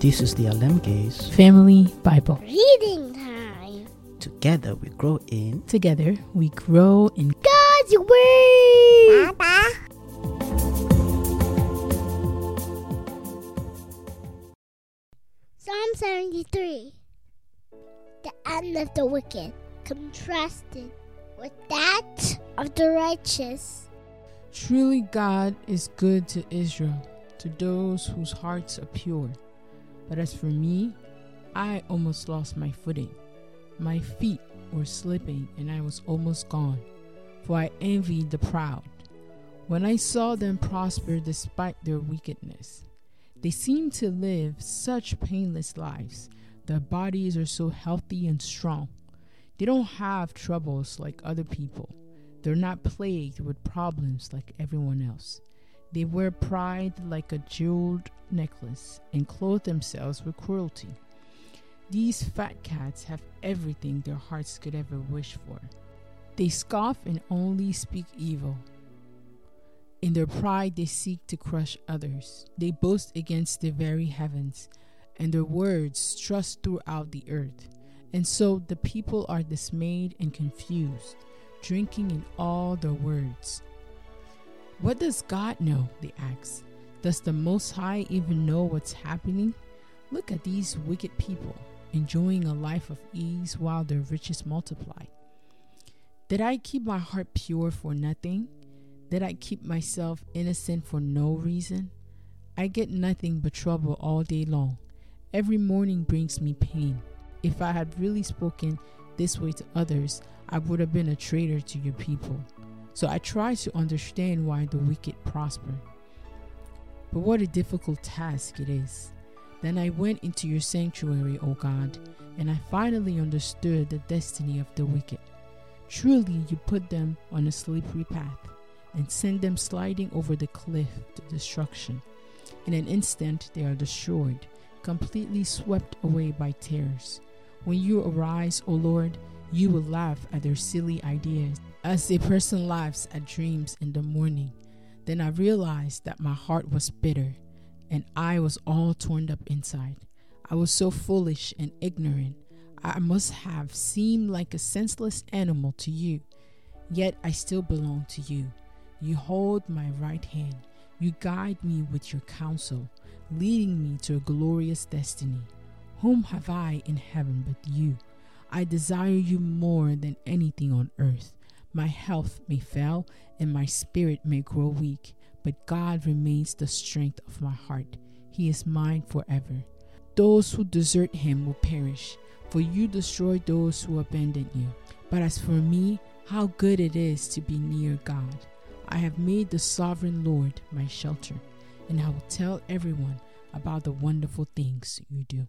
This is the Alemge's Family Bible. Reading time. Together we grow in Together we grow in God's Word. Papa. Psalm 73. The end of the wicked contrasted with that of the righteous. Truly God is good to Israel, to those whose hearts are pure. But as for me, I almost lost my footing. My feet were slipping and I was almost gone, for I envied the proud. When I saw them prosper despite their wickedness, they seem to live such painless lives. Their bodies are so healthy and strong. They don't have troubles like other people. They're not plagued with problems like everyone else. They wear pride like a jeweled necklace and clothe themselves with cruelty. These fat cats have everything their hearts could ever wish for. They scoff and only speak evil. In their pride, they seek to crush others. They boast against the very heavens, and their words thrust throughout the earth. And so the people are dismayed and confused, drinking in all their words. What does God know? They ask. Does the Most High even know what's happening? Look at these wicked people, enjoying a life of ease while their riches multiply. Did I keep my heart pure for nothing? Did I keep myself innocent for no reason? I get nothing but trouble all day long. Every morning brings me pain. If I had really spoken this way to others, I would have been a traitor to your people. So I try to understand why the wicked prosper. But what a difficult task it is. Then I went into your sanctuary, O God, and I finally understood the destiny of the wicked. Truly, you put them on a slippery path and send them sliding over the cliff to destruction. In an instant, they are destroyed, completely swept away by tears. When you arise, O Lord, you will laugh at their silly ideas, as a person laughs at dreams in the morning. Then I realized that my heart was bitter, and I was all torn up inside. I was so foolish and ignorant. I must have seemed like a senseless animal to you, yet I still belong to you. You hold my right hand. You guide me with your counsel, leading me to a glorious destiny. Whom have I in heaven but you? I desire you more than anything on earth. My health may fail and my spirit may grow weak, but God remains the strength of my heart. He is mine forever. Those who desert him will perish, for you destroy those who abandon you. But as for me, how good it is to be near God. I have made the sovereign Lord my shelter, and I will tell everyone about the wonderful things you do.